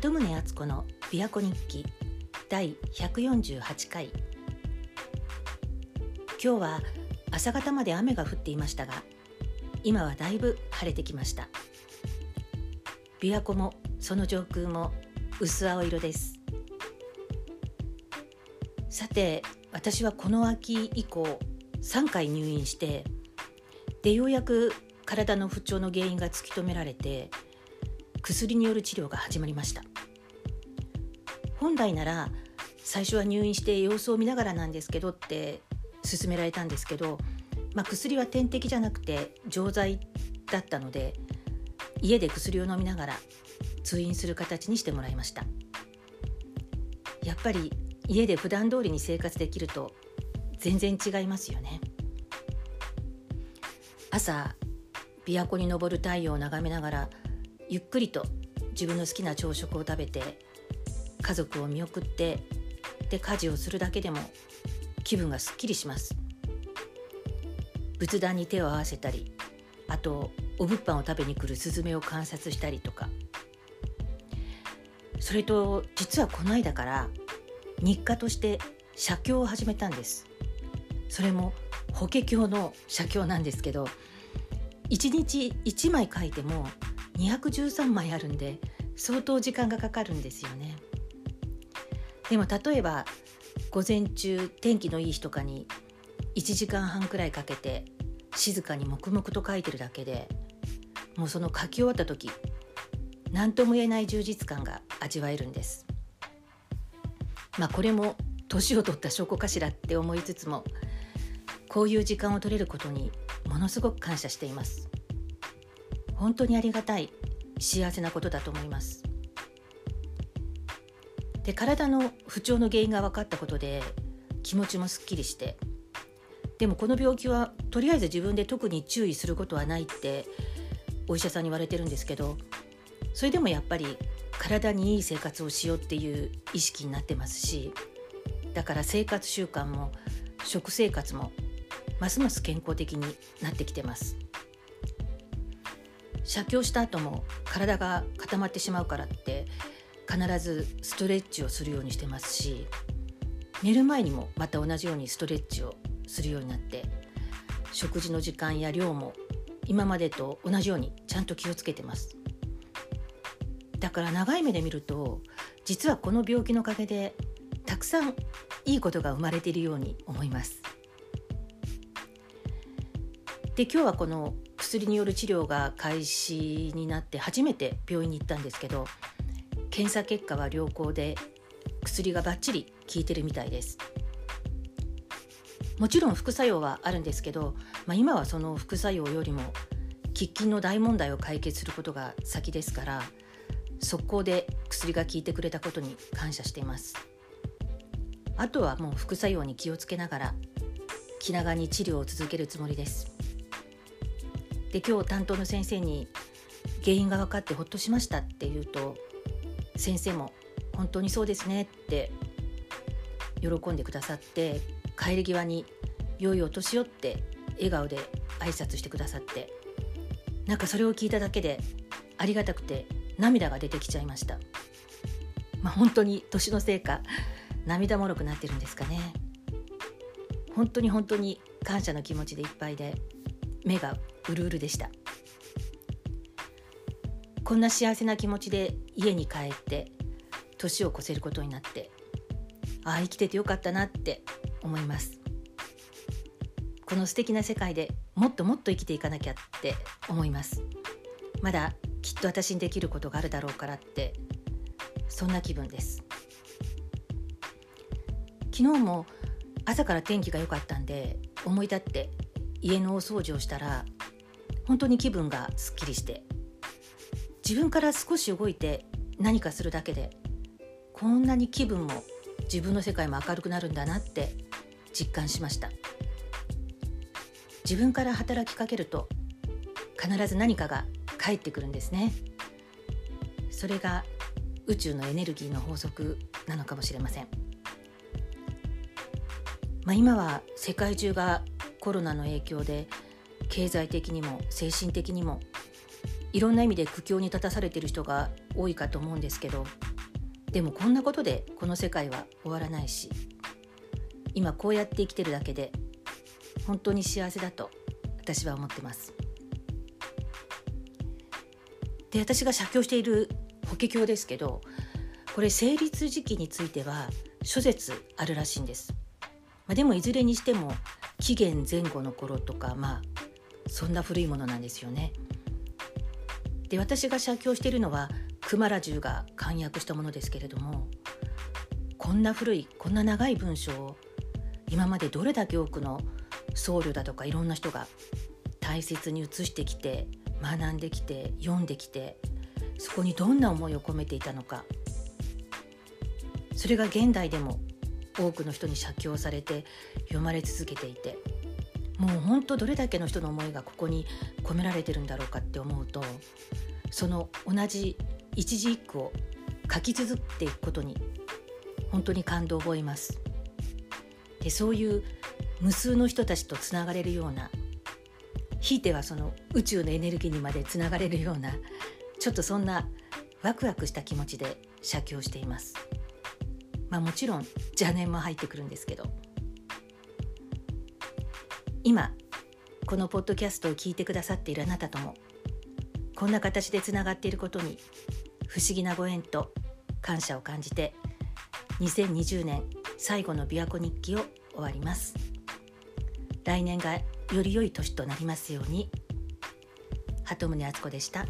鳩宗敦子の琵琶湖日記第148回。今日は朝方まで雨が降っていましたが今はだいぶ晴れてきました。琵琶湖もその上空も薄青色です。さて私はこの秋以降3回入院してでようやく体の不調の原因が突き止められて薬による治療が始まりました。本来なら最初は入院して様子を見ながらなんですけどって勧められたんですけど、まあ、薬は点滴じゃなくて錠剤だったので家で薬を飲みながら通院する形にしてもらいました。やっぱり家で普段通りに生活できると全然違いますよね。朝琵琶湖に昇る太陽を眺めながらゆっくりと自分の好きな朝食を食べて家族を見送ってで家事をするだけでも気分がすっきりします。仏壇に手を合わせたりあとお物販を食べに来るスズメを観察したりとか。それと実はこの間から日課として写経を始めたんです。それも法華経の写経なんですけど1日1枚書いても213枚あるんで相当時間がかかるんですよね。でも例えば午前中天気のいい日とかに1時間半くらいかけて静かに黙々と書いてるだけでもうその書き終わった時何とも言えない充実感が味わえるんです。まあこれも年を取った証拠かしらって思いつつもこういう時間を取れることにものすごく感謝しています。本当にありがたい幸せなことだと思います。で体の不調の原因が分かったことで気持ちもすっきりして。でもこの病気はとりあえず自分で特に注意することはないってお医者さんに言われてるんですけどそれでもやっぱり体にいい生活をしようっていう意識になってますしだから生活習慣も食生活もますます健康的になってきてます。写経した後も体が固まってしまうからって必ずストレッチをするようにしてますし寝る前にもまた同じようにストレッチをするようになって食事の時間や量も今までと同じようにちゃんと気をつけてます。だから長い目で見ると実はこの病気のおかげでたくさんいいことが生まれているように思います。で今日はこの薬による治療が開始になって初めて病院に行ったんですけど検査結果は良好で薬がバッチリ効いてるみたいです。もちろん副作用はあるんですけど、まあ、今はその副作用よりも喫緊の大問題を解決することが先ですから速攻で薬が効いてくれたことに感謝しています。あとはもう副作用に気をつけながら気長に治療を続けるつもりです。で今日担当の先生に原因が分かってほっとしましたって言うと先生も本当にそうですねって喜んでくださって帰り際に良いお年をって笑顔で挨拶してくださってなんかそれを聞いただけでありがたくて涙が出てきちゃいました。まあ本当に年のせいか涙もろくなってるんですかね。本当に本当に感謝の気持ちでいっぱいで目がうるうるでした。こんな幸せな気持ちで家に帰って年を越せることになってああ生きててよかったなって思います。この素敵な世界でもっともっと生きていかなきゃって思います。まだきっと私にできることがあるだろうからってそんな気分です。昨日も朝から天気が良かったんで思い立って家のお掃除をしたら本当に気分がすっきりして自分から少し動いて何かするだけでこんなに気分も自分の世界も明るくなるんだなって実感しました。自分から働きかけると必ず何かが返ってくるんですね。それが宇宙のエネルギーの法則なのかもしれません、まあ、今は世界中がコロナの影響で経済的にも精神的にもいろんな意味で苦境に立たされている人が多いかと思うんですけどでもこんなことでこの世界は終わらないし今こうやって生きてるだけで本当に幸せだと私は思ってます。で私が写経している法華経ですけどこれ成立時期については諸説あるらしいんです、まあ、でもいずれにしても紀元前後の頃とかまあそんな古いものなんですよね。で私が写経しているのは熊良十が簡約したものですけれどもこんな古いこんな長い文章を今までどれだけ多くの僧侶だとかいろんな人が大切に写してきて学んできて読んできてそこにどんな思いを込めていたのか。それが現代でも多くの人に写経されて読まれ続けていてもう本当どれだけの人の思いがここに込められてるんだろうかって思うとその同じ一字一句を書き綴っていくことに本当に感動を覚えます。でそういう無数の人たちとつながれるようなひいてはその宇宙のエネルギーにまでつながれるようなちょっとそんなワクワクした気持ちで写経しています。まあもちろん邪念も入ってくるんですけど今このポッドキャストを聞いてくださっているあなたともこんな形でつながっていることに不思議なご縁と感謝を感じて2020年最後の琵琶湖日記を終わります来年がより良い年となりますように鳩宗敦子でした。